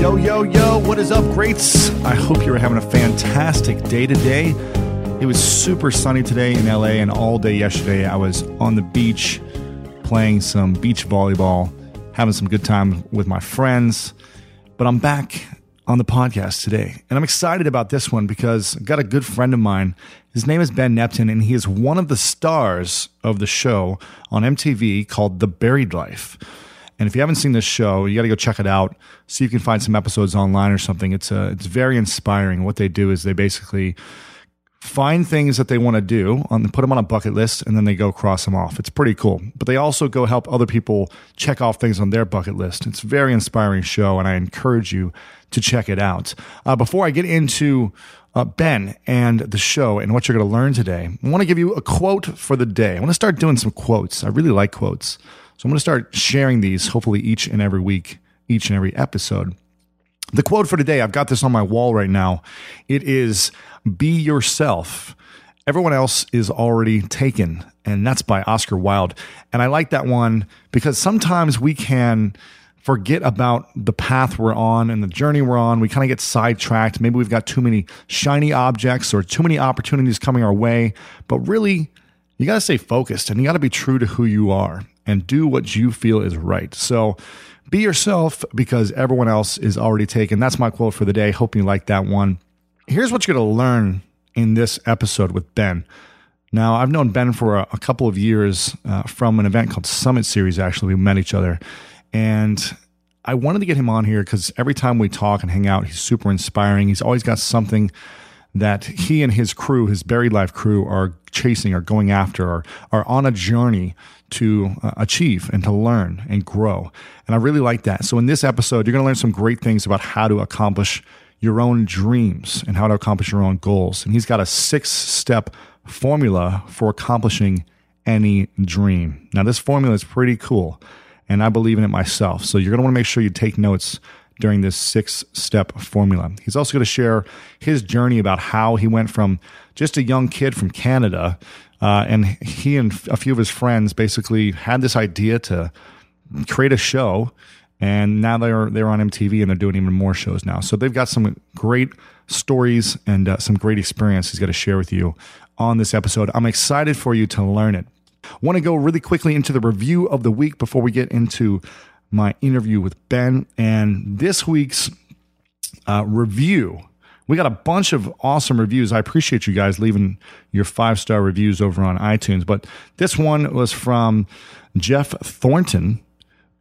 Yo, yo, yo, what is up, greats? I hope you're having a fantastic day today. It was super sunny today in LA, and all day yesterday I was on the beach playing some beach volleyball, having some good time with my friends. But I'm back on the podcast today, and I'm excited about this one because I've got a good friend of mine. His name is Ben Nemtin, and he is one of the stars of the show on MTV called The Buried Life. And if you haven't seen this show, you got to go check it out. See if you can find some episodes online or something. It's uh, it's very inspiring. What they do is they basically find things that they want to do, on, put them on a bucket list, and then they go cross them off. It's pretty cool. But they also go help other people check off things on their bucket list. It's a very inspiring show, and I encourage you to check it out. Uh, before I get into uh, Ben and the show and what you're going to learn today, I want to give you a quote for the day. I want to start doing some quotes. I really like quotes. So I'm going to start sharing these hopefully each and every week, each and every episode. The quote for today, I've got this on my wall right now. It is Be yourself. Everyone else is already taken. And that's by Oscar Wilde. And I like that one because sometimes we can forget about the path we're on and the journey we're on. We kind of get sidetracked. Maybe we've got too many shiny objects or too many opportunities coming our way. But really, you got to stay focused and you got to be true to who you are and do what you feel is right. So be yourself because everyone else is already taken. That's my quote for the day. Hope you like that one. Here's what you're going to learn in this episode with Ben. Now, I've known Ben for a, a couple of years uh, from an event called Summit Series, actually. We met each other. And I wanted to get him on here because every time we talk and hang out, he's super inspiring. He's always got something that he and his crew, his buried life crew, are chasing, are going after, are, are on a journey to uh, achieve and to learn and grow. And I really like that. So in this episode, you're going to learn some great things about how to accomplish your own dreams and how to accomplish your own goals. And he's got a six step formula for accomplishing any dream. Now, this formula is pretty cool, and I believe in it myself. So you're going to want to make sure you take notes during this six step formula. He's also going to share his journey about how he went from just a young kid from Canada, uh, and he and a few of his friends basically had this idea to create a show. And now they're they're on MTV and they're doing even more shows now. So they've got some great stories and uh, some great experience he's got to share with you on this episode. I'm excited for you to learn it. Want to go really quickly into the review of the week before we get into my interview with Ben. And this week's uh, review, we got a bunch of awesome reviews. I appreciate you guys leaving your five star reviews over on iTunes. But this one was from Jeff Thornton.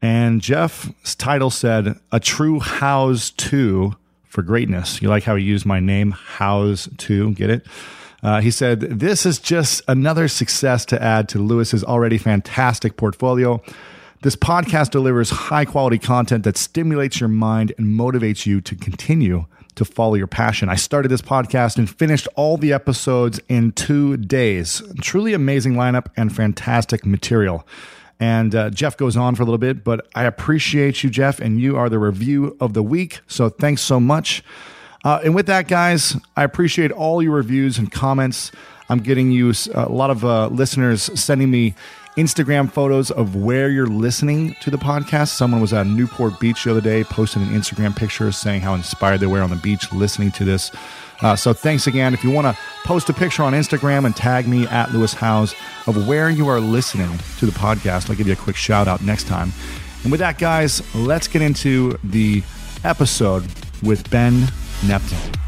And Jeff's title said, A True Howes 2 for Greatness. You like how he used my name, Howes 2? Get it? Uh, he said, This is just another success to add to Lewis's already fantastic portfolio. This podcast delivers high quality content that stimulates your mind and motivates you to continue to follow your passion. I started this podcast and finished all the episodes in two days. Truly amazing lineup and fantastic material. And uh, Jeff goes on for a little bit, but I appreciate you, Jeff, and you are the review of the week. So thanks so much. Uh, and with that, guys, I appreciate all your reviews and comments. I'm getting you a lot of uh, listeners sending me Instagram photos of where you're listening to the podcast. Someone was at Newport Beach the other day, posted an Instagram picture saying how inspired they were on the beach listening to this. Uh, so thanks again. If you want to post a picture on Instagram and tag me at Lewis Howes of where you are listening to the podcast, I'll give you a quick shout out next time. And with that, guys, let's get into the episode with Ben Nemtin.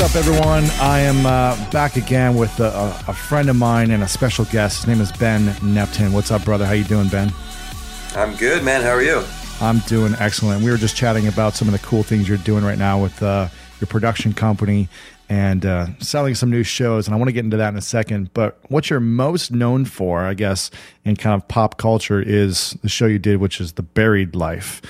What's up, everyone? I am uh, back again with a, a, friend of mine and a special guest. His name is Ben Nemtin. What's up, brother? How you doing, Ben? I'm good, man. How are you? I'm doing excellent. We were just chatting about some of the cool things you're doing right now with uh, your production company and uh, selling some new shows. And I want to get into that in a second. But what you're most known for, I guess, in kind of pop culture is the show you did, which is The Buried Life.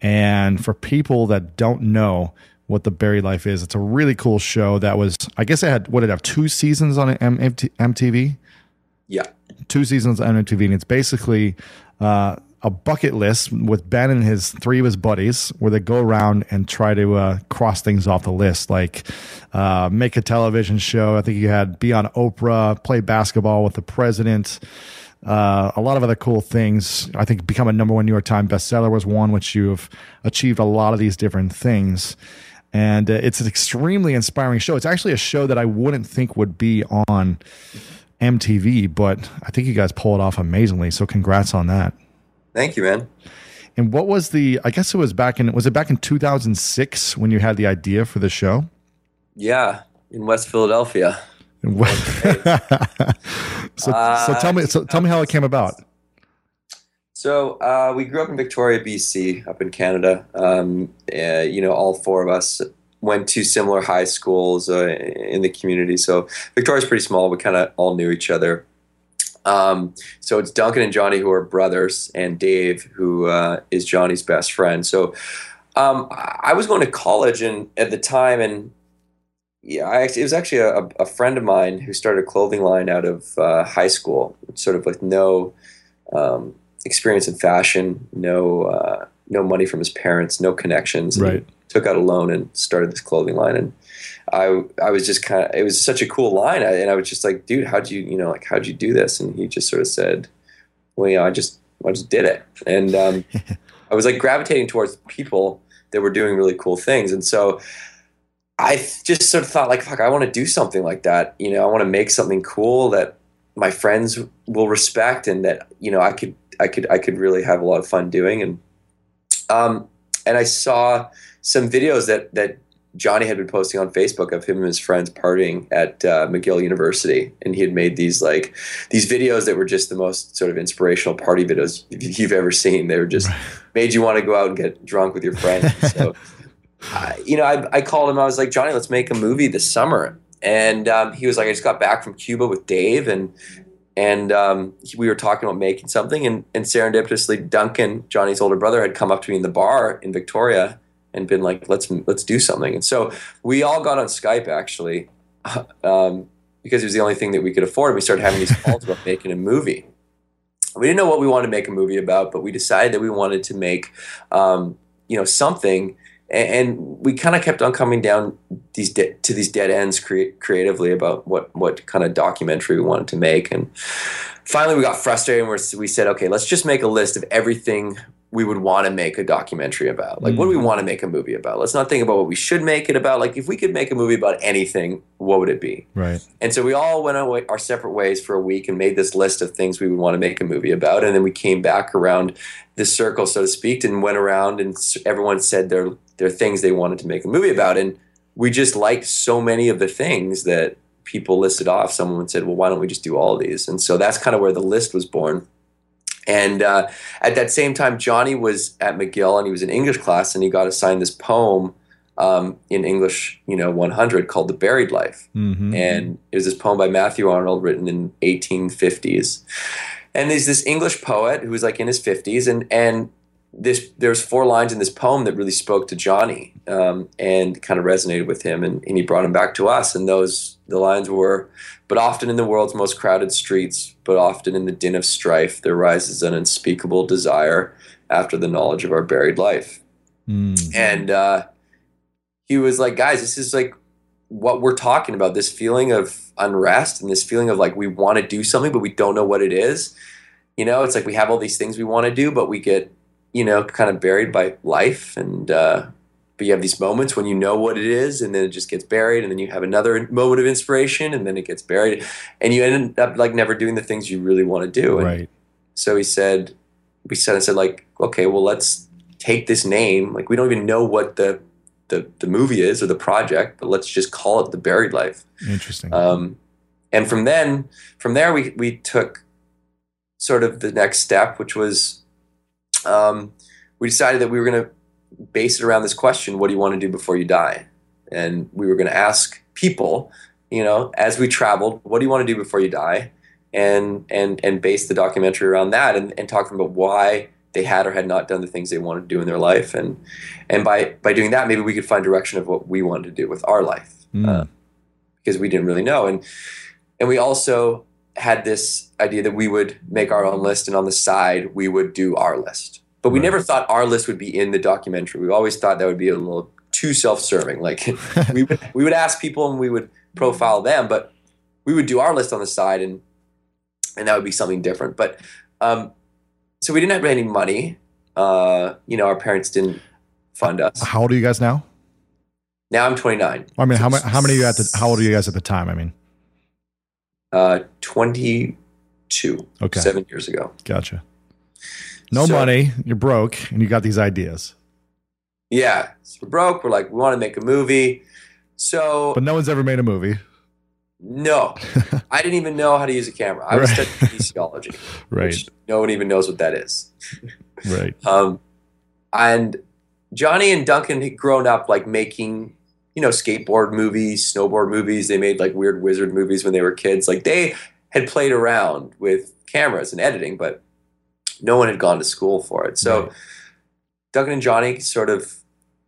And for people that don't know what The Buried Life is, it's a really cool show that was, I guess, it had, what did it have, two seasons on MTV? Yeah. Two seasons on MTV. And it's basically, uh, a bucket list with Ben and his three of his buddies where they go around and try to uh, cross things off the list, like uh, make a television show. I think you had be on Oprah, play basketball with the president. Uh, a lot of other cool things. I think become a number one New York Times bestseller was one, which you've achieved a lot of these different things. And uh, it's an extremely inspiring show. It's actually a show that I wouldn't think would be on MTV, but I think you guys pull it off amazingly. So congrats on that. Thank you, man. And what was the? I guess it was back in. Was it back in 2006 when you had the idea for the show? Yeah, in West Philadelphia. so, uh, so tell me, so tell me how it came about. So uh, we grew up in Victoria, BC, up in Canada. Um, uh, you know, all four of us went to similar high schools uh, in the community. So Victoria's pretty small. We kind of all knew each other. Um, so it's Duncan and Johnny who are brothers, and Dave who uh, is Johnny's best friend. So um, I was going to college, and at the time, and yeah, I, it was actually a, a, friend of mine who started a clothing line out of uh, high school, sort of with no um, experience in fashion, no uh, no money from his parents, no connections. Right. Took out a loan and started this clothing line, and I I was just kind of it was such a cool line, and I was just like, dude, how'd you you know like how'd you do this? And he just sort of said, well, yeah, I just I just did it, and um, I was like gravitating towards people that were doing really cool things, and so. I just sort of thought like, fuck, I want to do something like that. You know, I want to make something cool that my friends will respect and that, you know, I could, I could, I could really have a lot of fun doing. And, um, and I saw some videos that, that Johnny had been posting on Facebook of him and his friends partying at uh, McGill University, and he had made these like these videos that were just the most sort of inspirational party videos you've ever seen. They were just made you want to go out and get drunk with your friends. So, uh, you know, I, I, called him. I was like, Johnny, let's make a movie this summer. And um, he was like, I just got back from Cuba with Dave, and and um, we were talking about making something. And, and serendipitously, Duncan, Johnny's older brother, had come up to me in the bar in Victoria and been like, let's let's do something. And so we all got on Skype actually, um, because it was the only thing that we could afford. We started having these calls about making a movie. We didn't know what we wanted to make a movie about, but we decided that we wanted to make, um, you know, something. And, we kind of kept on coming down these de- to these dead ends cre- creatively about what what kind of documentary we wanted to make. And finally, we got frustrated and we said, okay, let's just make a list of everything we would want to make a documentary about. Like, mm. what do we mm. want to make a movie about? Let's not think about what we should make it about. Like, if we could make a movie about anything, what would it be? Right. And so we all went our, our separate ways for a week and made this list of things we would want to make a movie about. And then we came back around this circle, so to speak, and went around and everyone said their their things they wanted to make a movie about. And we just liked so many of the things that people listed off. Someone said, "Well, why don't we just do all these?" And so that's kind of where the list was born. And uh, at that same time, Johnny was at McGill and he was in English class and he got assigned this poem um, in English, you know, 100 called "The Buried Life," mm-hmm. and it was this poem by Matthew Arnold written in 1850s. And there's this English poet who was like in his 50s, and and this there's four lines in this poem that really spoke to Johnny um, and kind of resonated with him, and, and he brought him back to us. And those the lines were, "But often in the world's most crowded streets, but often in the din of strife, there rises an unspeakable desire after the knowledge of our buried life." Mm. And uh, he was like, "Guys, this is like what we're talking about. This feeling of unrest and this feeling of like we want to do something, but we don't know what it is." You know, it's like we have all these things we want to do, but we get you know, kind of buried by life. And, uh, but you have these moments when you know what it is and then it just gets buried. And then you have another moment of inspiration and then it gets buried. And you end up like never doing the things you really want to do. And right. So he said, we said, I said, like, okay, well, let's take this name. Like, we don't even know what the, the, the movie is or the project, but let's just call it The Buried Life. Interesting. Um, and from then, from there, we, we took sort of the next step, which was um, we decided that we were going to base it around this question what do you want to do before you die? And we were going to ask people, you know, as we traveled, what do you want to do before you die? And and and base the documentary around that and, and talk to them about why they had or had not done the things they wanted to do in their life. And and by by doing that, maybe we could find direction of what we wanted to do with our life. Mm. Uh, because we didn't really know. And and we also had this idea that we would make our own list and on the side we would do our list. But we Right. never thought our list would be in the documentary. We always thought that would be a little too self-serving. Like we would we would ask people and we would profile them, but we would do our list on the side and and that would be something different. But um, so we didn't have any money. Uh, you know, our parents didn't fund us. How old are you guys now? Now I'm 29. I mean, how many? How many are you at the? How old are you guys at the time? I mean, Uh, 22. Okay. Seven years ago. gotcha. No So- money. You're broke, and you got these ideas, Yeah. So we're broke. We're like, we want to make a movie. So but no one's ever made a movie, no, I didn't even know how to use a camera. I was Right. studying kinesiology, right? which no one even knows what that is. Right. Um, and Johnny and Duncan had grown up like making, you know, skateboard movies, snowboard movies. They made like weird wizard movies when they were kids. Like they had played around with cameras and editing, but no one had gone to school for it. So Right. Duncan and Johnny sort of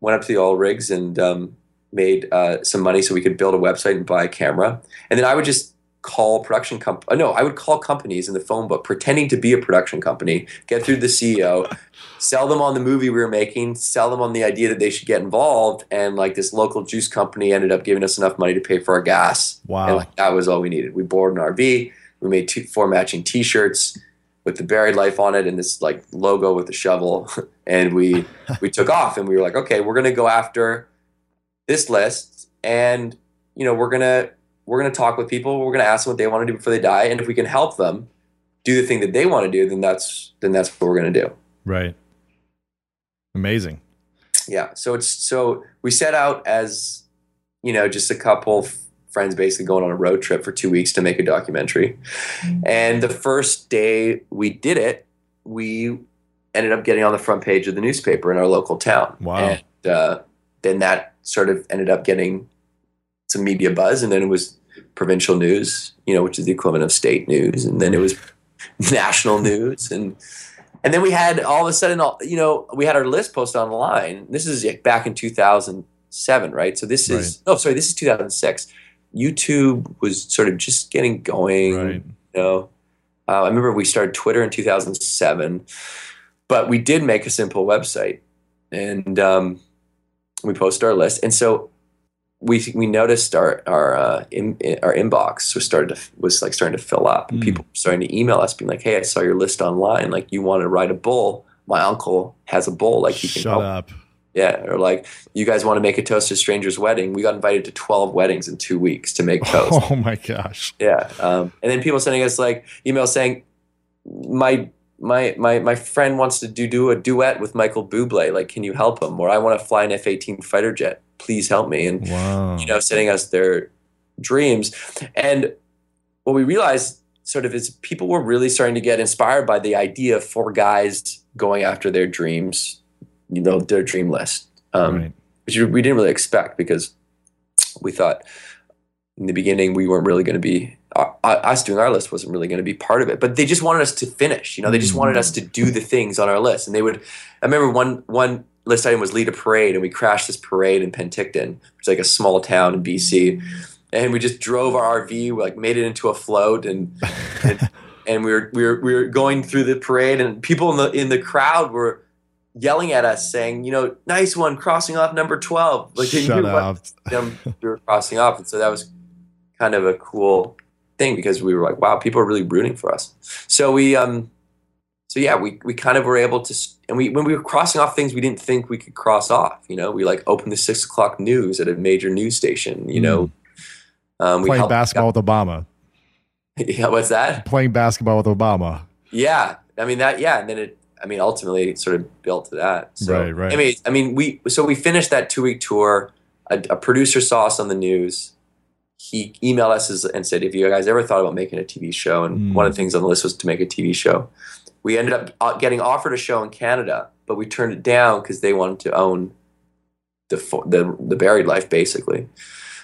went up to the oil rigs and um, made uh, some money so we could build a website and buy a camera. And then I would just call production comp. Uh, no, I would call companies in the phone book, pretending to be a production company, get through the CEO, sell them on the movie we were making, sell them on the idea that they should get involved. And like this local juice company ended up giving us enough money to pay for our gas. And Wow. like that was all we needed. We boarded an RV. We made two, four matching T-shirts with the buried life on it and this like logo with the shovel. And we we took off and we were like, okay, we're gonna go after this list, and you know we're gonna we're gonna talk with people. We're gonna ask them what they want to do before they die, and if we can help them do the thing that they want to do, then that's then that's what we're gonna do. Right. Amazing. Yeah. So it's so we set out as you know just a couple friends basically going on a road trip for two weeks to make a documentary. And the first day we did it, we ended up getting on the front page of the newspaper in our local town. Wow. And uh, then that sort of ended up getting some media buzz, and then it was provincial news, you know, which is the equivalent of state news, and then it was national news, and and then we had all of a sudden, all you know, we had our list posted online. This is back in 2007, right? So this is oh, sorry, this is 2006. YouTube was sort of just getting going. Right. You know, uh, I remember we started Twitter in 2007, but we did make a simple website, and um, we posted our list. And so we we noticed our our uh, in, our inbox was started to was like starting to fill up. Mm. People were starting to email us, being like, "Hey, I saw your list online. Like, you want to ride a bull? My uncle has a bull. Like, he can Shut help." up. Yeah, or like, you guys want to make a toast to a stranger's wedding? We got invited to twelve weddings in two weeks to make toast. Oh my gosh. Yeah, um, and then people sending us like emails saying, "My my my my friend wants to do do a duet with Michael Bublé. Like, can you help him? Or I want to fly an F eighteen fighter jet. Please help me." And Wow. you know, sending us their dreams. And what we realized sort of is people were really starting to get inspired by the idea of four guys going after their dreams, you know, their dream list. Um, right. which we didn't really expect because we thought in the beginning we weren't really going to be us doing our list wasn't really going to be part of it but they just wanted us to finish you know they just wanted us mm-hmm. to do the things on our list and they would i remember one one list item was lead a parade and we crashed this parade in penticton which is like a small town in bc and we just drove our rv we like made it into a float and and, and we were we were we were going through the parade and people in the in the crowd were yelling at us saying, you know, nice one, crossing off number 12. Like Shut knew what up. them we were crossing off. And so that was kind of a cool thing because we were like, wow, people are really rooting for us. So we, um, so yeah, we, we kind of were able to, and we, when we were crossing off things we didn't think we could cross off, you know, we like opened the six o'clock news at a major news station, you know, um, we Playing basketball with Obama. Yeah. What's that? Playing basketball with Obama. Yeah, I mean that. Yeah, and then it. I mean, ultimately, it sort of built to that. So, Right, right. I mean, I mean, we so we finished that two week tour. A, a producer saw us on the news. He emailed us and said, "If you guys ever thought about making a TV show?" And Mm. one of the things on the list was to make a TV show. We ended up uh, getting offered a show in Canada, but we turned it down because they wanted to own the the the buried life, basically.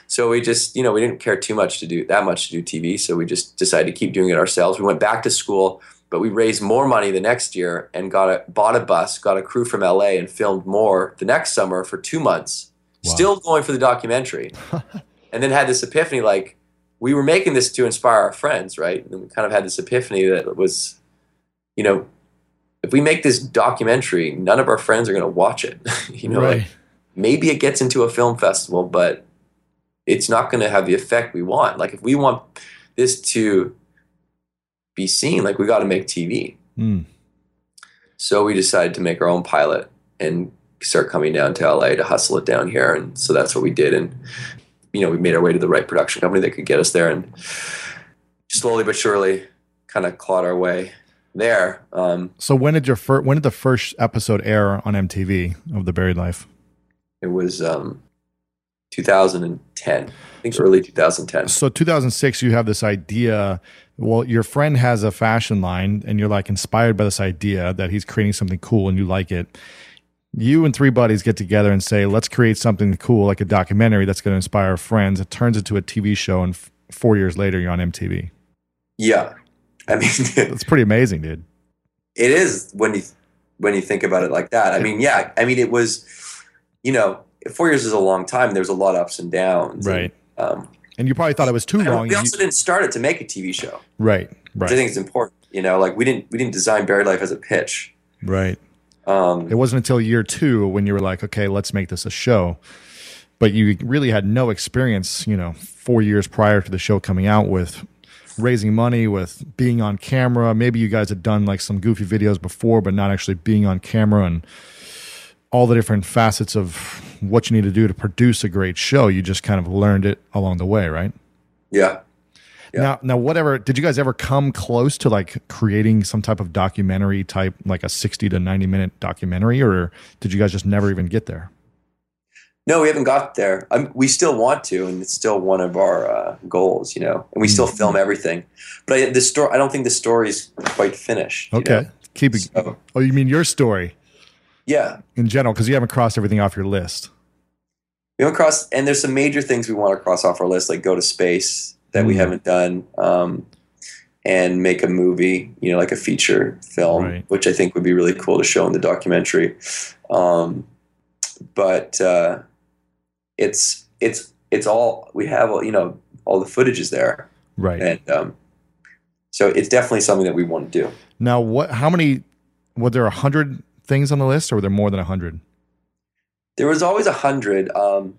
so we just you know we didn't care too much to do that much to do tv so we just decided to keep doing it ourselves we went back to school but we raised more money the next year and got a bought a bus got a crew from la and filmed more the next summer for two months Wow. still going for the documentary and then had this epiphany like we were making this to inspire our friends right and we kind of had this epiphany that was you know if we make this documentary none of our friends are going to watch it you know like maybe it gets into a film festival, but it's not going to have the effect we want. Like if we want this to be seen, like we got to make TV. Mm. So we decided to make our own pilot and start coming down to LA to hustle it down here. And so that's what we did. And you know, we made our way to the right production company that could get us there, and slowly but surely, kind of clawed our way there. Um, So when did your first when did the first episode air on MTV of The Buried Life? it was um, 2010, I think early 2010. So 2006, you have this idea. Well, your friend has a fashion line, and you're like inspired by this idea that he's creating something cool, and you like it. You and three buddies get together and say, "Let's create something cool, like a documentary that's going to inspire friends." It turns into a TV show, and f- four years later, you're on MTV. Yeah, I mean, That's pretty amazing, dude. it is when you when you think about it like that. I mean, yeah, I mean, it was, you know, four years is a long time. There's a lot of ups and downs, and, Right. um, And you probably thought it was too long. we You- also didn't start it to make a TV show, right, which right, I think it's important. You know, like we didn't we didn't design Buried Life as a pitch. right. Um, It wasn't until year two when you were like, okay, let's make this a show. But you really had no experience, you know, four years prior to the show coming out with raising money, with being on camera. Maybe you guys had done like some goofy videos before, but not actually being on camera and all the different facets of what you need to do to produce a great show. You just kind of learned it along the way, right? yeah, Yeah. Now, now, whatever. Did you guys ever come close to like creating some type of documentary type, like a sixty to ninety minute documentary, or did you guys just never even get there? no, we haven't got there. Um, we still want to, and it's still one of our uh, goals. You know, and we still Mm-hmm. film everything. But I, the story, I don't think the story's quite finished. you Okay, know? keep it. So, Oh, you mean your story yeah, in general? Because you haven't crossed everything off your list. we haven't crossed, and there's some major things we want to cross off our list, like go to space that we haven't done, um, and make a movie, you know, like a feature film, Right. which I think would be really cool to show in the documentary. Um, but uh, it's it's it's all we have, you know, all the footage is there, Right and um, so it's definitely something that we want to do. now, what? How many? Were there a hundred things on the list, or were there more than a hundred? There was always a hundred, um,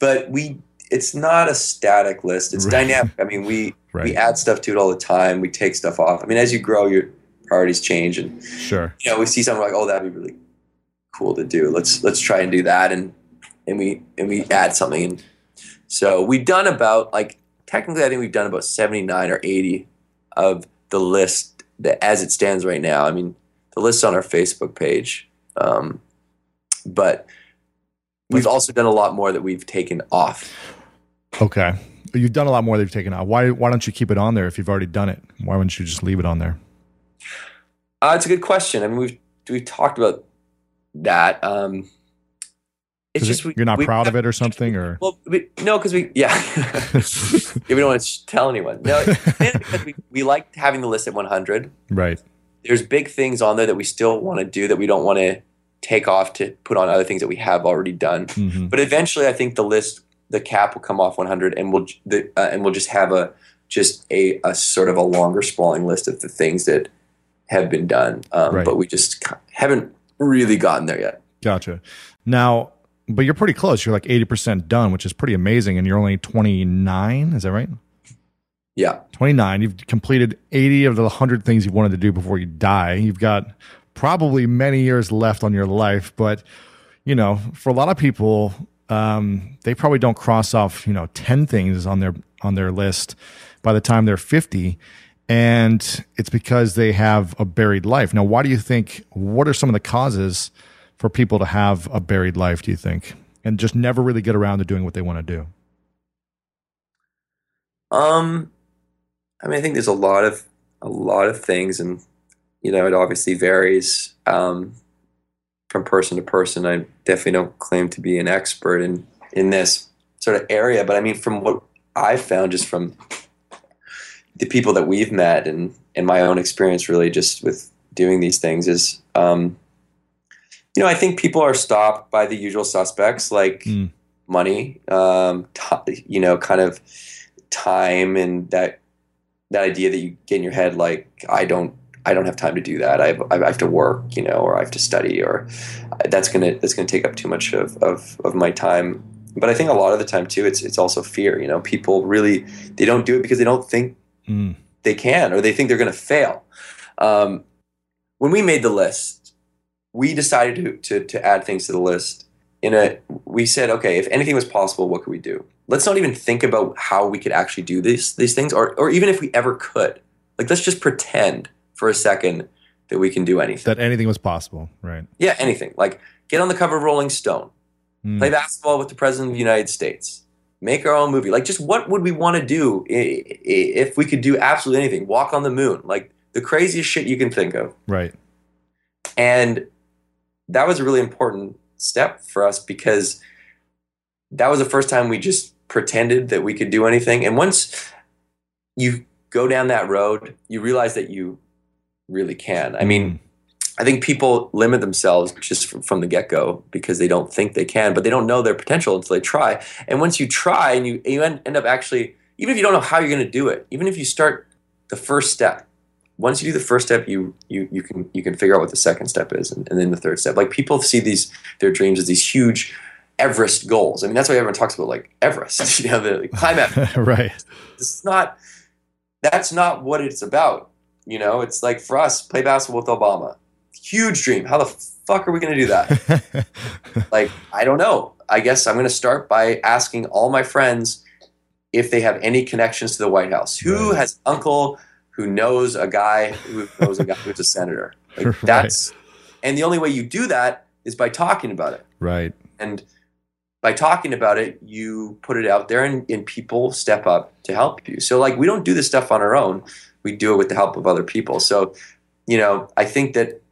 but we it's not a static list. It's Right. dynamic. I mean, we Right. we add stuff to it all the time. We take stuff off. I mean, as you grow, your priorities change, and Sure. you know, we see something like, oh, that'd be really cool to do. Let's let's try and do that, and and we and we add something. And so we've done about like technically, I think we've done about seventy nine or eighty of the list that as it stands right now. I mean, the list's on our Facebook page, um, but we've also done a lot more that we've taken off. Okay. You've done a lot more than you've taken out. Why? Why don't you keep it on there if you've already done it? Why wouldn't you just leave it on there? Uh, it's a good question. I mean, we've we've talked about that. Um, it's just we, you're not we- proud of it or something, or Well, we, no, because we yeah. we don't want to tell anyone. No, because we we like having the list at 100. right? There's big things on there that we still want to do that we don't want to take off to put on other things that we have already done. hmm But eventually, I think the list, the cap will come off 100, and we'll the, uh, and we'll just have a just a, a sort of a longer sprawling list of the things that have been done. Um, Right. But we just haven't really gotten there yet. Gotcha. Now, but you're pretty close. You're like eighty percent done, which is pretty amazing, and you're only twenty nine. Is that right? Yeah. 29 you've completed 80 of the 100 things you wanted to do before you die you've got probably many years left on your life but you know for a lot of people um, they probably don't cross off you know 10 things on their on their list by the time they're 50 and it's because they have a buried life. Now why do you think what are some of the causes for people to have a buried life do you think? And just never really get around to doing what they want to do. Um, I mean, I think there's a lot of a lot of things, and you know, it obviously varies. Um, from person to person. I definitely don't claim to be an expert in in this. sort of area. But I mean, from what I've found, just from the people that we've met and and my own experience, really, just with doing these things, is um, you know, I think people are stopped by the usual suspects like mm. money, um, t- you know, kind of time and that that idea that you get in your head like I don't I don't have time to do that. I have, I have to work, you know, or I have to study, or that's gonna that's gonna take up too much of, of, of my time. But I think a lot of the time too, it's it's also fear. You know, people really they don't do it because they don't think mm. they can, or they think they're gonna fail. Um, when we made the list, we decided to, to to add things to the list. In a, we said, okay, if anything was possible, what could we do? let's not even think about how we could actually do these these things or or even if we ever could like let's just pretend for a second that we can do anything. That anything was possible right. Yeah anything. Like get on the cover of rolling stone. Mm. play basketball with the president of the united states. Make our own movie. Like just what would we want to do if we could do absolutely anything? Walk on the moon. Like the craziest shit you can think of. Right. And that was a really important step for us because that was the first time we just pretended that we could do anything. And once you go down that road, you realize that you really can. I mean, mm. I think people limit themselves just from, from the get go because they don't think they can, but they don't know their potential until they try. And once you try and you, you end, end up actually, even if you don't know how you're going to do it, even if you start the first step, once you do the first step, you you you can you can figure out what the second step is, and, and then the third step. Like people see these their dreams as these huge Everest goals. I mean, that's why everyone talks about like Everest, you know, the climate. right. It's not, that's not what it's about. You know, it's like for us, play basketball with Obama. Huge dream. How the fuck are we going to do that? like, I don't know. I guess I'm going to start by asking all my friends if they have any connections to the White House. Who right. has uncle who knows a guy who knows a guy who's a senator? Like, right. That's, and the only way you do that is by talking about it. Right. And by talking about it, you put it out there and, and people step up to help you. So, like, we don't do this stuff on our own, we do it with the help of other people. So, you know, I think that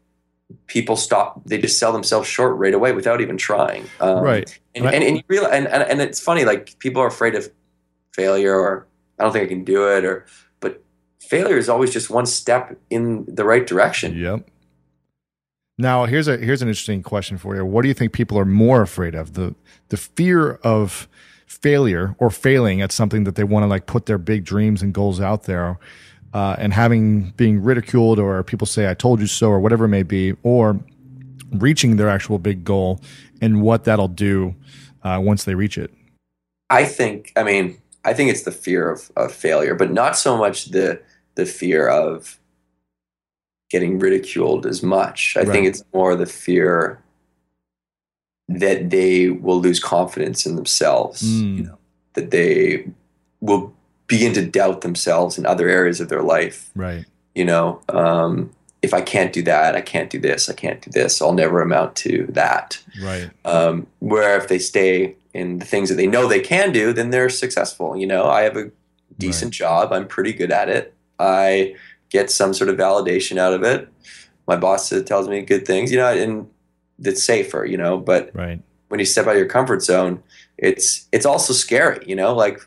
people stop, they just sell themselves short right away without even trying. Um, right. And, and, and, you realize, and, and, and it's funny, like, people are afraid of failure or I don't think I can do it or, but failure is always just one step in the right direction. Yep. Now, here's a here's an interesting question for you. What do you think people are more afraid of? The the fear of failure or failing at something that they want to like put their big dreams and goals out there, uh, and having being ridiculed or people say "I told you so" or whatever it may be, or reaching their actual big goal and what that'll do uh, once they reach it. I think. I mean, I think it's the fear of, of failure, but not so much the the fear of getting ridiculed as much. I right. think it's more the fear that they will lose confidence in themselves, mm. you know, that they will begin to doubt themselves in other areas of their life. Right. You know, um, if I can't do that, I can't do this, I can't do this, I'll never amount to that. Right. Um, where if they stay in the things that they know they can do, then they're successful. You know, I have a decent right. job, I'm pretty good at it. I get some sort of validation out of it. My boss tells me good things, you know, and it's safer, you know. But right. when you step out of your comfort zone, it's it's also scary, you know. Like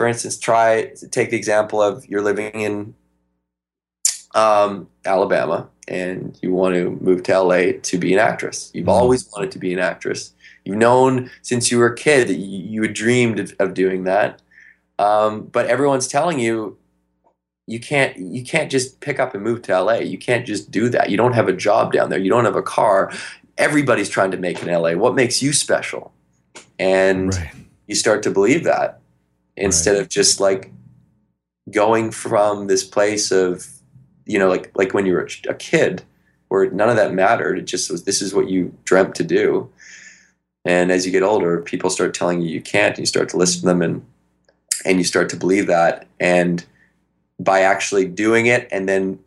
for instance, try take the example of you're living in um, Alabama and you want to move to LA to be an actress. You've mm-hmm. always wanted to be an actress. You've known since you were a kid that you, you had dreamed of, of doing that. Um, but everyone's telling you you can't you can't just pick up and move to LA. You can't just do that. You don't have a job down there. You don't have a car. Everybody's trying to make in LA. What makes you special? And right. you start to believe that instead right. of just like going from this place of you know like like when you were a kid where none of that mattered. It just was this is what you dreamt to do. And as you get older, people start telling you you can't. And you start to listen to them and and you start to believe that and by actually doing it and then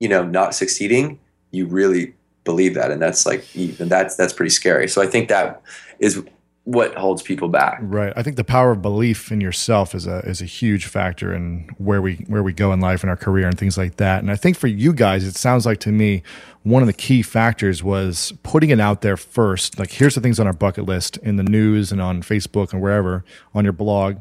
you know not succeeding you really believe that and that's like even that's that's pretty scary so i think that is what holds people back. Right. I think the power of belief in yourself is a is a huge factor in where we where we go in life and our career and things like that. And I think for you guys, it sounds like to me one of the key factors was putting it out there first. Like here's the things on our bucket list in the news and on Facebook and wherever on your blog.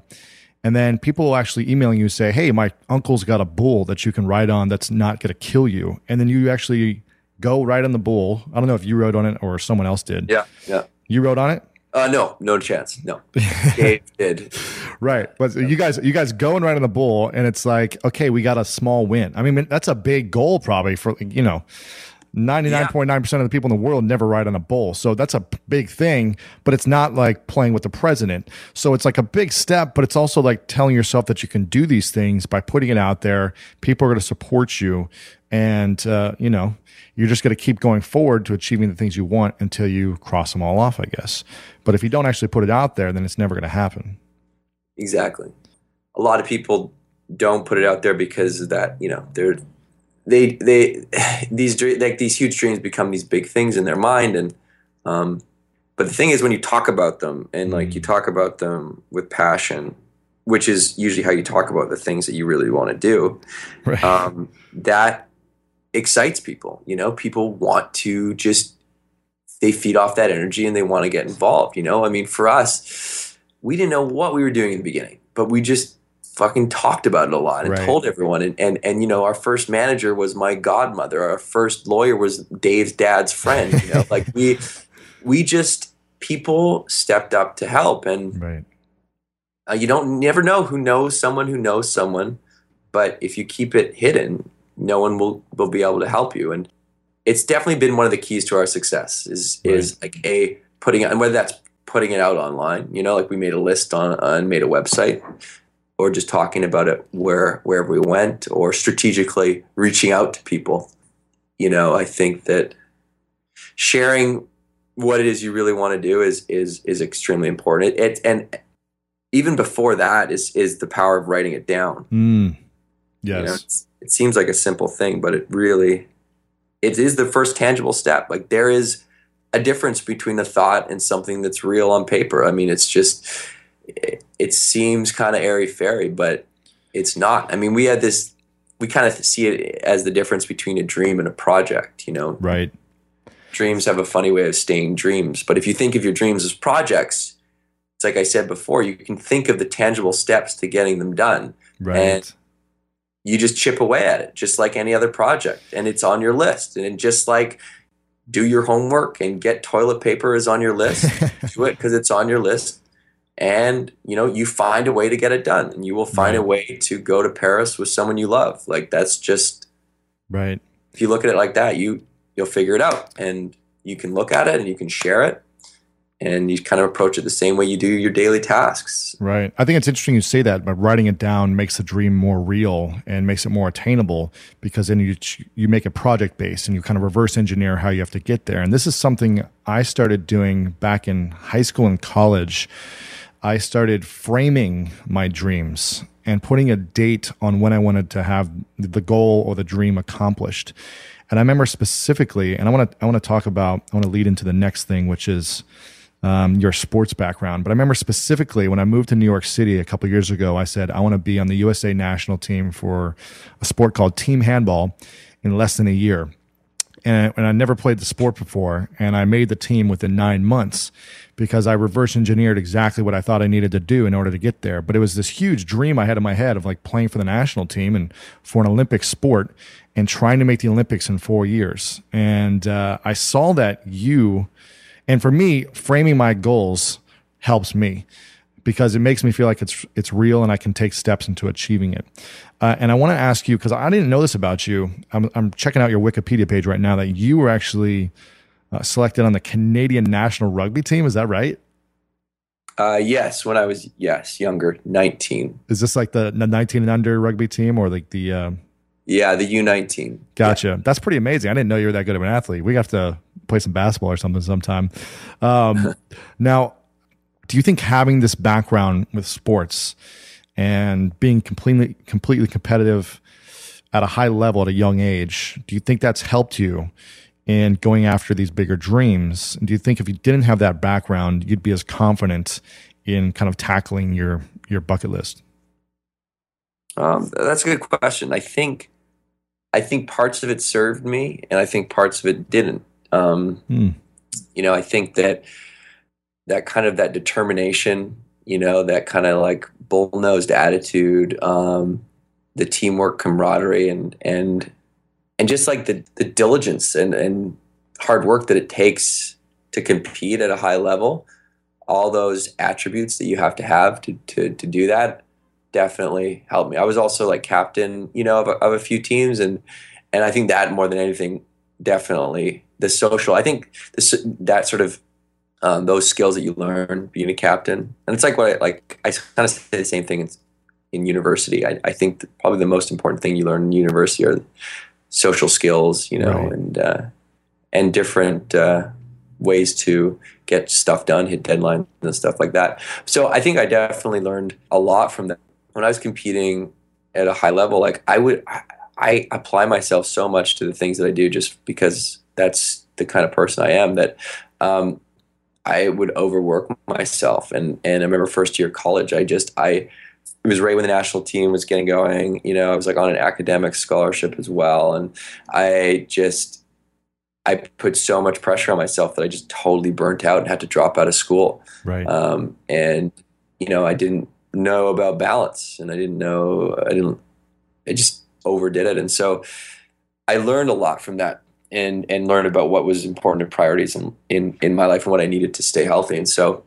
And then people will actually emailing you say, "Hey, my uncle's got a bull that you can ride on that's not going to kill you." And then you actually go ride on the bull. I don't know if you rode on it or someone else did. Yeah, yeah. You rode on it? Uh, no, no chance. No, Dave did. Right, but you guys, you guys going right on the bull, and it's like, okay, we got a small win. I mean, that's a big goal, probably for you know, ninety nine point nine percent of the people in the world never ride on a bull, so that's a big thing. But it's not like playing with the president, so it's like a big step. But it's also like telling yourself that you can do these things by putting it out there. People are going to support you, and uh, you know, you're just going to keep going forward to achieving the things you want until you cross them all off, I guess. But if you don't actually put it out there, then it's never going to happen. Exactly. A lot of people don't put it out there because of that, you know, they're they they these like these huge dreams become these big things in their mind and um but the thing is when you talk about them and like you mm. talk about them with passion which is usually how you talk about the things that you really want to do right. um, that excites people. You know, people want to just they feed off that energy and they want to get involved. You know, I mean, for us, we didn't know what we were doing in the beginning, but we just fucking talked about it a lot and right. told everyone. And, and and you know, our first manager was my godmother. Our first lawyer was Dave's dad's friend. You know, like we we just people stepped up to help and. Right. Uh, you don't never know who knows someone who knows someone, but if you keep it hidden, no one will will be able to help you and it's definitely been one of the keys to our success is right. is like a putting and whether that's putting it out online you know like we made a list on and made a website or just talking about it where wherever we went or strategically reaching out to people you know i think that sharing what it is you really want to do is is is extremely important it, it and even before that is is the power of writing it down mm. Yes you know, it seems like a simple thing, but it really it is the first tangible step. Like there is a difference between a thought and something that's real on paper. I mean, it's just it, it seems kind of airy fairy, but it's not. I mean, we had this. We kind of see it as the difference between a dream and a project. You know, right? Dreams have a funny way of staying dreams, but if you think of your dreams as projects, it's like I said before. You can think of the tangible steps to getting them done, right? And you just chip away at it just like any other project and it's on your list. And just like do your homework and get toilet paper is on your list do it because it's on your list. And you know you find a way to get it done and you will find right. a way to go to paris with someone you love. Like that's just right. if you look at it like that you you'll figure it out and you can look at it and you can share it and you kind of approach it the same way you do your daily tasks. Right. I think it's interesting you say that, but writing it down makes the dream more real and makes it more attainable because then you you make it project based and you kind of reverse engineer how you have to get there. And this is something I started doing back in high school and college. I started framing my dreams and putting a date on when I wanted to have the goal or the dream accomplished. And I remember specifically, and I want to I want to talk about I want to lead into the next thing, which is um, your sports background. But I remember specifically when I moved to New York City a couple years ago, I said, I want to be on the USA national team for a sport called team handball in less than a year. And I, and I never played the sport before. And I made the team within nine months because I reverse engineered exactly what I thought I needed to do in order to get there. But it was this huge dream I had in my head of like playing for the national team and for an Olympic sport and trying to make the Olympics in four years. And uh, I saw that you and for me, framing my goals helps me because it makes me feel like it's it's real and I can take steps into achieving it. Uh, and I want to ask you because I didn't know this about you. I'm, I'm, checking out your Wikipedia page right now that you were actually uh, selected on the Canadian national rugby team. Is that right? Uh, yes, when I was yes younger, 19. Is this like the, the 19 and under rugby team or like the? Yeah, the U19. Gotcha. Yeah. That's pretty amazing. I didn't know you were that good of an athlete. We have to play some basketball or something sometime. Um, now, do you think having this background with sports and being completely completely competitive at a high level at a young age, do you think that's helped you in going after these bigger dreams? Do you think if you didn't have that background, you'd be as confident in kind of tackling your your bucket list? Um, that's a good question. I think I think parts of it served me, and I think parts of it didn't. Um, hmm. You know, I think that that kind of that determination, you know, that kind of like bull nosed attitude, um, the teamwork, camaraderie, and and and just like the the diligence and and hard work that it takes to compete at a high level all those attributes that you have to have to to to do that definitely helped me. I was also like captain, you know, of a, of a few teams, and and I think that more than anything, definitely the social. I think this that sort of um, those skills that you learn being a captain, and it's like what I like. I kind of say the same thing in, in university. I, I think probably the most important thing you learn in university are social skills, you know, right. and uh, and different. Uh, ways to get stuff done, hit deadlines and stuff like that. So I think I definitely learned a lot from that. When I was competing at a high level, like I would, I, I apply myself so much to the things that I do just because that's the kind of person I am that um, I would overwork myself. And and I remember first year college, I just I it was right when the national team was getting going. You know, I was like on an academic scholarship as well, and I just I put so much pressure on myself that I just totally burnt out and had to drop out of school. Right. Um, and you know, I didn't know about balance, and I didn't know. I didn't. I just overdid it, and so I learned a lot from that, and and learned about what was important and priorities in in in my life and what I needed to stay healthy. And so,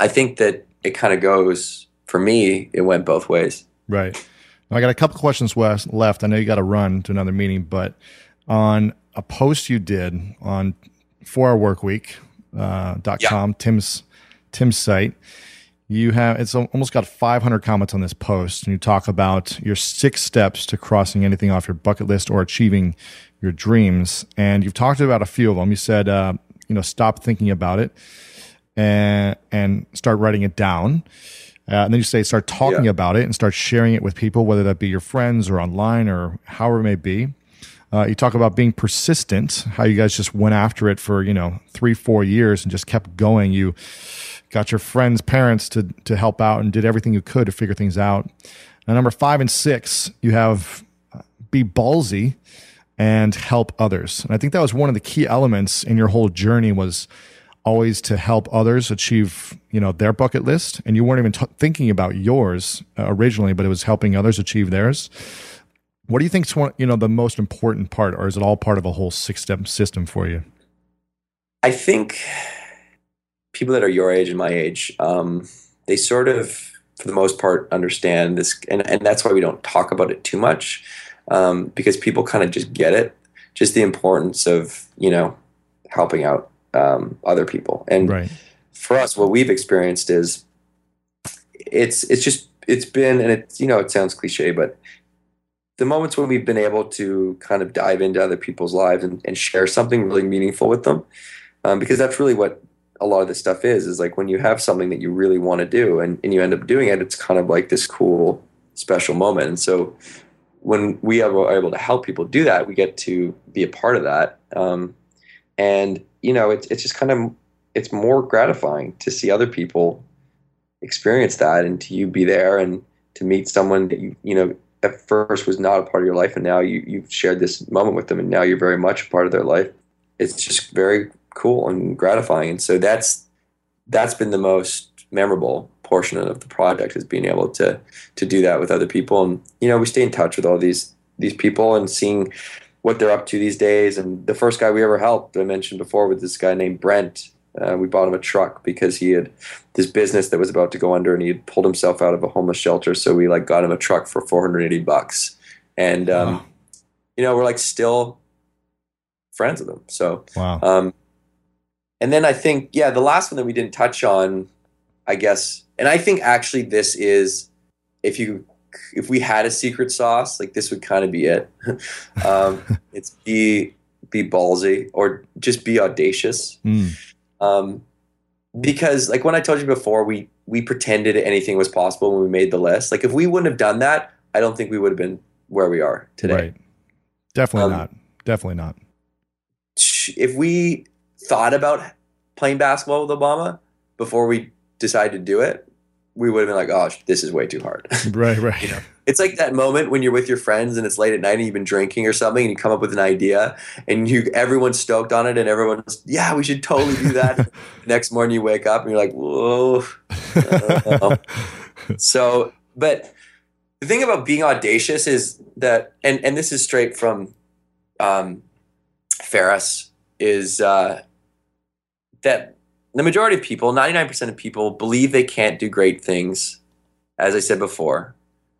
I think that it kind of goes for me. It went both ways. Right. I got a couple questions left. I know you got to run to another meeting, but on a post you did on 4hourworkweek.com, uh, yeah. Tim's Tim's site. You have it's almost got 500 comments on this post, and you talk about your six steps to crossing anything off your bucket list or achieving your dreams. And you've talked about a few of them. You said, uh, you know, stop thinking about it and and start writing it down. Uh, and then you say start talking yeah. about it and start sharing it with people, whether that be your friends or online or however it may be. Uh, you talk about being persistent, how you guys just went after it for, you know, three, four years and just kept going. You got your friends' parents to, to help out and did everything you could to figure things out. Now, number five and six, you have uh, be ballsy and help others. And I think that was one of the key elements in your whole journey was always to help others achieve, you know, their bucket list. And you weren't even t- thinking about yours uh, originally, but it was helping others achieve theirs. What do you think you know the most important part, or is it all part of a whole six step system for you? I think people that are your age and my age, um, they sort of, for the most part, understand this, and and that's why we don't talk about it too much, um, because people kind of just get it, just the importance of you know helping out um, other people, and right. for us, what we've experienced is it's it's just it's been and it's you know it sounds cliche, but the moments when we've been able to kind of dive into other people's lives and, and share something really meaningful with them um, because that's really what a lot of this stuff is is like when you have something that you really want to do and, and you end up doing it it's kind of like this cool special moment. And so when we are able to help people do that we get to be a part of that. Um, and you know it's, it's just kind of it's more gratifying to see other people experience that and to you be there and to meet someone that you you know at first was not a part of your life and now you, you've shared this moment with them and now you're very much a part of their life. It's just very cool and gratifying and so that's that's been the most memorable portion of the project is being able to to do that with other people and you know we stay in touch with all these these people and seeing what they're up to these days and the first guy we ever helped i mentioned before with this guy named brent uh, we bought him a truck because he had this business that was about to go under, and he had pulled himself out of a homeless shelter. So we like got him a truck for 480 bucks, and um, wow. you know we're like still friends with him. So wow. Um, and then I think yeah, the last one that we didn't touch on, I guess, and I think actually this is if you if we had a secret sauce, like this would kind of be it. um, it's be be ballsy or just be audacious. Mm. Um, because like when I told you before, we we pretended anything was possible when we made the list. Like if we wouldn't have done that, I don't think we would have been where we are today. Right. Definitely um, not. Definitely not. if we thought about playing basketball with Obama before we decided to do it, we would have been like, "Oh, this is way too hard." Right, right. you know? It's like that moment when you're with your friends and it's late at night and you've been drinking or something and you come up with an idea and you everyone's stoked on it and everyone's yeah, we should totally do that. Next morning you wake up and you're like, "Whoa." so, but the thing about being audacious is that and and this is straight from um Ferriss is uh that the majority of people, 99% of people, believe they can't do great things, as I said before,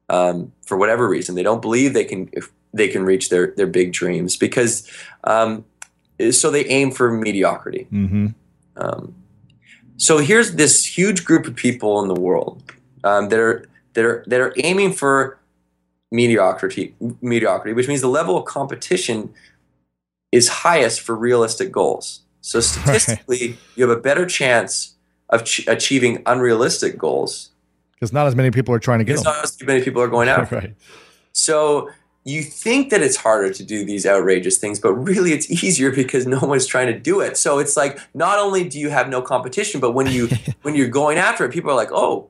um, for whatever reason. They don't believe they can they can reach their their big dreams because um, so they aim for mediocrity. Mm-hmm. Um, so here's this huge group of people in the world um, that are that are that are aiming for mediocrity mediocrity, which means the level of competition is highest for realistic goals. So statistically, right. you have a better chance of ch- achieving unrealistic goals because not as many people are trying to get them. Not as many people are going out. right. So you think that it's harder to do these outrageous things, but really it's easier because no one's trying to do it. So it's like not only do you have no competition, but when you when you're going after it, people are like, "Oh,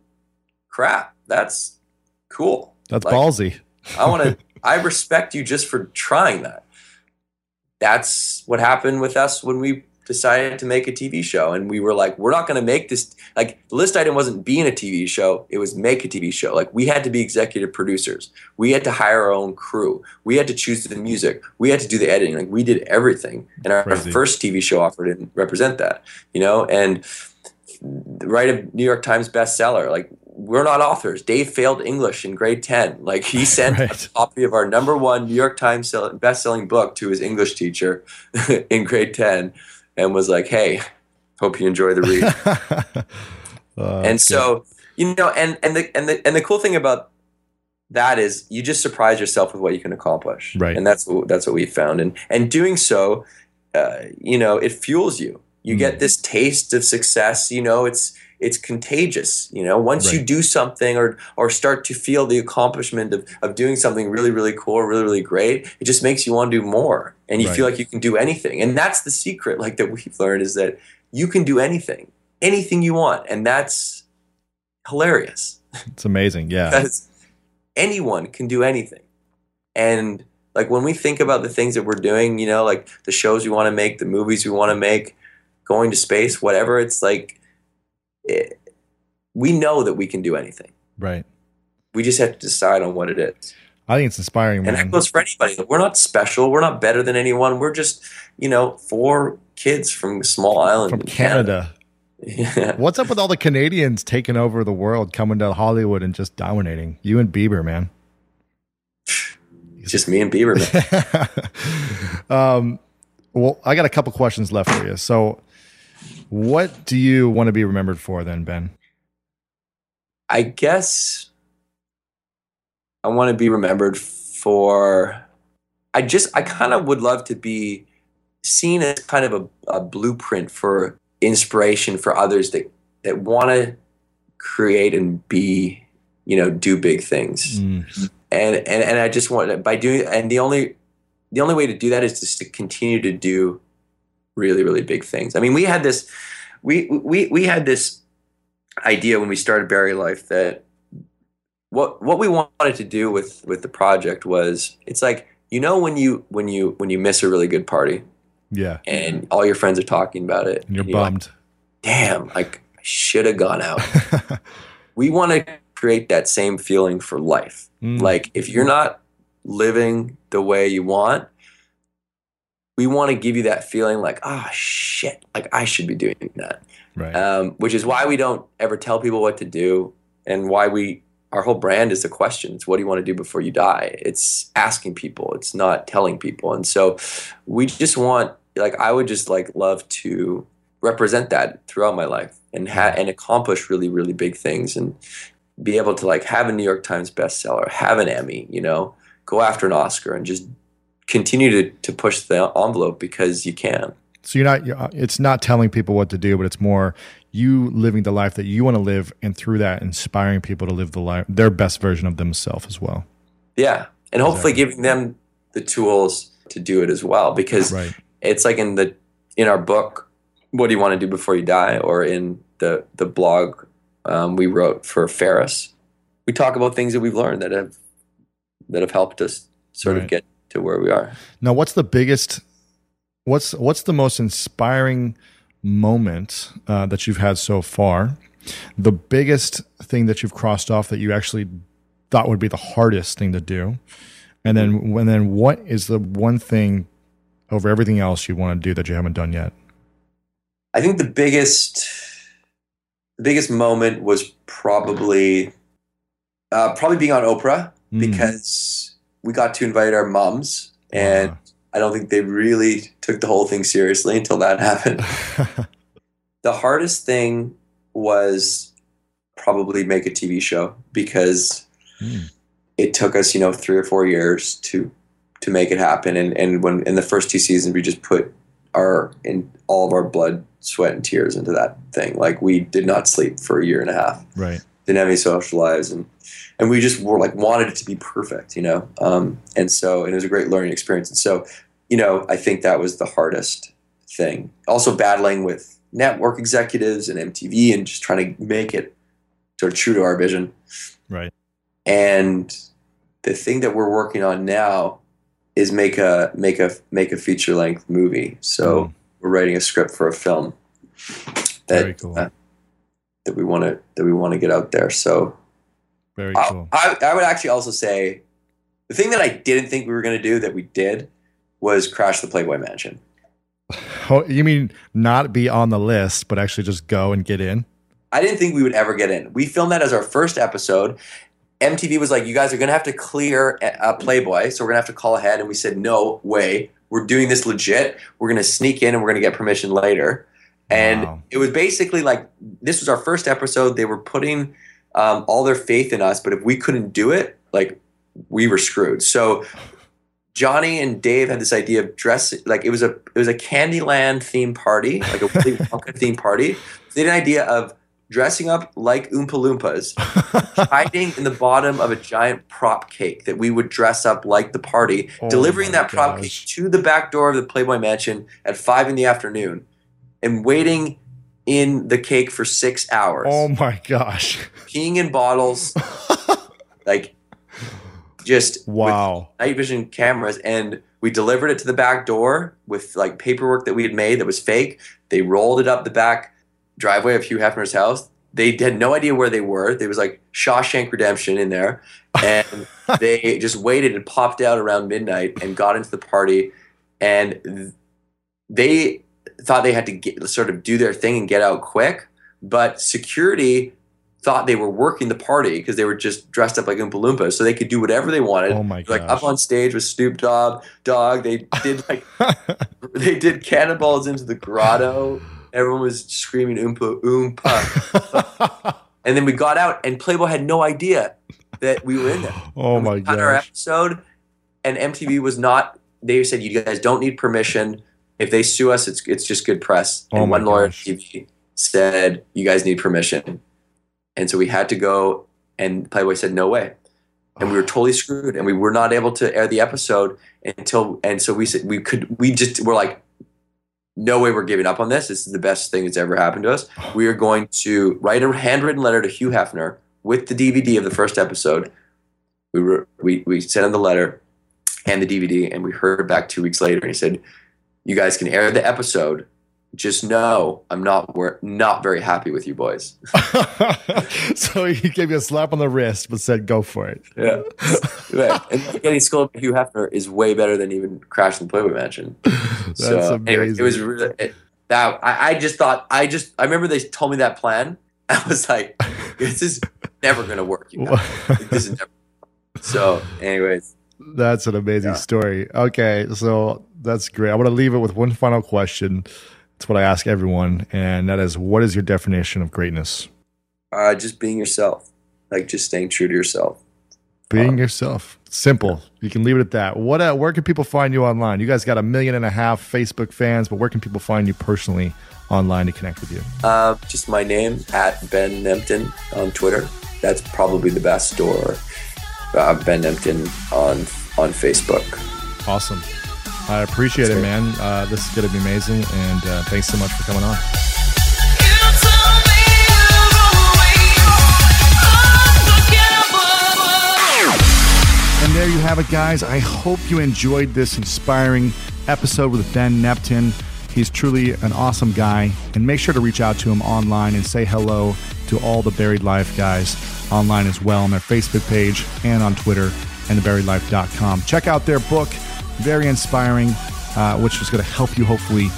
crap, that's cool. That's like, ballsy." I want to. I respect you just for trying that. That's what happened with us when we decided to make a TV show. And we were like, we're not going to make this. Like, the list item wasn't being a TV show, it was make a TV show. Like, we had to be executive producers. We had to hire our own crew. We had to choose the music. We had to do the editing. Like, we did everything. And our, our first TV show offer didn't represent that, you know? And write a New York Times bestseller. Like, we're not authors. Dave failed English in grade 10. Like he sent right. a copy of our number one New York Times best-selling book to his English teacher in grade 10 and was like, "Hey, hope you enjoy the read." uh, and so, you know, and and the and the and the cool thing about that is you just surprise yourself with what you can accomplish, right? And that's what, that's what we found, and and doing so, uh, you know, it fuels you. You mm. get this taste of success. You know, it's it's contagious you know once right. you do something or or start to feel the accomplishment of, of doing something really really cool really really great it just makes you want to do more and you right. feel like you can do anything and that's the secret like that we've learned is that you can do anything anything you want and that's hilarious it's amazing yeah because anyone can do anything and like when we think about the things that we're doing you know like the shows we want to make the movies we want to make going to space whatever it's like it, we know that we can do anything. Right. We just have to decide on what it is. I think it's inspiring, man. And that goes for anybody. We're not special. We're not better than anyone. We're just, you know, four kids from a small island from Canada. Canada. Yeah. What's up with all the Canadians taking over the world, coming to Hollywood and just dominating? You and Bieber, man. It's just me and Bieber, man. um, well, I got a couple questions left for you. So, what do you want to be remembered for then, Ben? I guess I want to be remembered for. I just, I kind of would love to be seen as kind of a, a blueprint for inspiration for others that, that want to create and be, you know, do big things. Mm. And, and, and I just want to, by doing, and the only, the only way to do that is just to continue to do really really big things. I mean, we had this we we we had this idea when we started Buried Life that what what we wanted to do with with the project was it's like you know when you when you when you miss a really good party yeah and all your friends are talking about it and you're and bummed like, damn like i should have gone out we want to create that same feeling for life mm. like if you're not living the way you want we want to give you that feeling like, oh shit, like I should be doing that. Right. Um, which is why we don't ever tell people what to do and why we our whole brand is a question. It's what do you want to do before you die? It's asking people. It's not telling people. And so we just want like I would just like love to represent that throughout my life and ha- and accomplish really really big things and be able to like have a New York Times bestseller, have an Emmy, you know, go after an Oscar and just continue to, to push the envelope because you can. So you're not, uh, it's not telling people what to do, but it's more you living the life that you want to live. And through that, inspiring people to live the life, their best version of themselves as well. Yeah. And hopefully exactly. giving them the tools to do it as well. Because right. it's like in the in our book, "What Do You Want to Do Before You Die," or in the the blog um, we wrote for Ferriss, we talk about things that we've learned that have that have helped us sort Right. of get to where we are. Now, what's the biggest? What's what's the most inspiring moment uh, that you've had so far? The biggest thing that you've crossed off that you actually thought would be the hardest thing to do, and then when then what is the one thing over everything else you want to do that you haven't done yet? I think the biggest the biggest moment was probably uh, probably being on Oprah Mm. because we got to invite our mums and Wow. I don't think they really took the whole thing seriously until that happened. the hardest thing was probably make a TV show because Mm. it took us, you know, three or four years to to make it happen. And and when in the first two seasons, we just put our in all of our blood, sweat, and tears into that thing. Like we did not sleep for a year and a half. right. Didn't have any social lives, and and we just were like wanted it to be perfect, you know. Um, and so and it was a great learning experience. And so, you know, I think that was the hardest thing. Also battling with network executives and MTV and just trying to make it sort of true to our vision. Right. And the thing that we're working on now is make a make a make a feature length movie. So Mm. we're writing a script for a film that Very cool. uh, that we want to that we want to get out there. So Very I- cool. I, I would actually also say the thing that I didn't think we were going to do that we did was crash the Playboy Mansion. Oh, you mean not be on the list, but actually just go and get in? I didn't think we would ever get in. We filmed that as our first episode. MTV was like, "You guys are going to have to clear Playboy, so we're going to have to call ahead." And we said, "No way, we're doing this legit. We're going to sneak in and we're going to get permission later." And Wow. it was basically like this was our first episode. They were putting um, all their faith in us, but if we couldn't do it, like we were screwed. So Johnny and Dave had this idea of dressing like it was a it was a Candyland theme party, like a Willy Wonka theme party. They had an idea of dressing up like Oompa Loompas, hiding in the bottom of a giant prop cake that we would dress up like the party, Oh delivering that prop gosh. cake to the back door of the Playboy Mansion at five in the afternoon, and waiting in the cake for six hours, oh my gosh. peeing in bottles, like just Wow. night vision cameras and we delivered it to the back door with like paperwork that we had made that was fake. They rolled it up the back driveway of Hugh Hefner's house. They had no idea where they were. There was like Shawshank Redemption in there. And they just waited and popped out around midnight and got into the party. And they thought they had to get, sort of do their thing and get out quick. But security thought they were working the party because they were just dressed up like Oompa Loompas, so they could do whatever they wanted. Oh my god. like up on stage with Snoop Dogg. Dog. They did like they did cannonballs into the grotto. Everyone was screaming oompa oompa. and then we got out, and Playboy had no idea that we were in there. oh my had our episode, and MTV was not. They said you guys don't need permission. If they sue us, it's it's just good press. Oh And one lawyer. TV said you guys need permission, and so we had to go. And Playboy said no way, and we were totally screwed. And we were not able to air the episode until. And so we said we could. We just were like, no way, we're giving up on this. This is the best thing that's ever happened to us. We are going to write a handwritten letter to Hugh Hefner with the DVD of the first episode. We were we we sent him the letter and the DVD, and we heard back two weeks later, and he said, "You guys can air the episode. Just know I'm not we're not very happy with you boys." so he gave you a slap on the wrist, but said, "Go for it." Yeah, right. And getting scolded by Hugh Hefner is way better than even crashing the Playboy Mansion. That's so, amazing. anyways, it was really it, that. I, I just thought I just I remember they told me that plan. I was like, "This is never gonna work." You know? This is never. So, anyways, That's an amazing Yeah. story. Okay, so that's great. I want to leave it with one final question. It's what I ask everyone, and that is, what is your definition of greatness? uh, just being yourself, like just staying true to yourself. Being Um, yourself. Simple. You can leave it at that. What? Uh, where can people find you online? You guys got a million and a half Facebook fans, but where can people find you personally online to connect with you? Uh, just my name at Ben Nemtin on Twitter. That's probably the best. Or uh, Ben Nemtin on on Facebook. Awesome. I appreciate it, man. Uh, this is going to be amazing, and uh, thanks so much for coming on. And there you have it, guys. I hope you enjoyed this inspiring episode with Ben Nemtin. He's truly an awesome guy. And make sure to reach out to him online and say hello to all the Buried Life guys online as well on their Facebook page and on Twitter and theburiedlife.com. Check out their book, very inspiring, uh, which is going to help you hopefully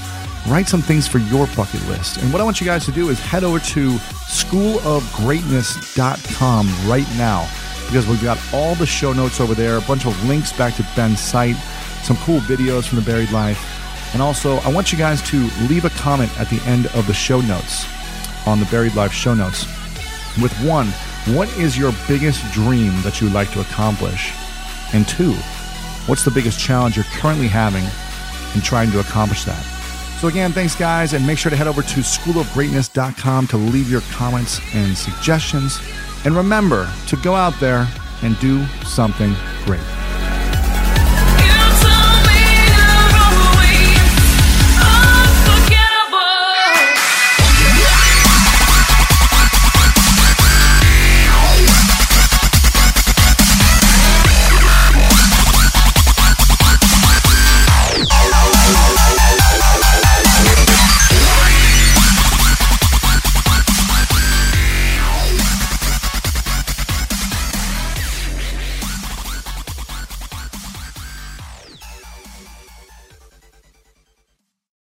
write some things for your bucket list. And what I want you guys to do is head over to schoolofgreatness.com right now because we've got all the show notes over there, a bunch of links back to Ben's site, some cool videos from the Buried Life. And also, I want you guys to leave a comment at the end of the show notes on the Buried Life show notes with one, what is your biggest dream that you would like to accomplish? And two, what's the biggest challenge you're currently having in trying to accomplish that? So, again, thanks, guys, and make sure to head over to schoolofgreatness.com to leave your comments and suggestions. And remember to go out there and do something great.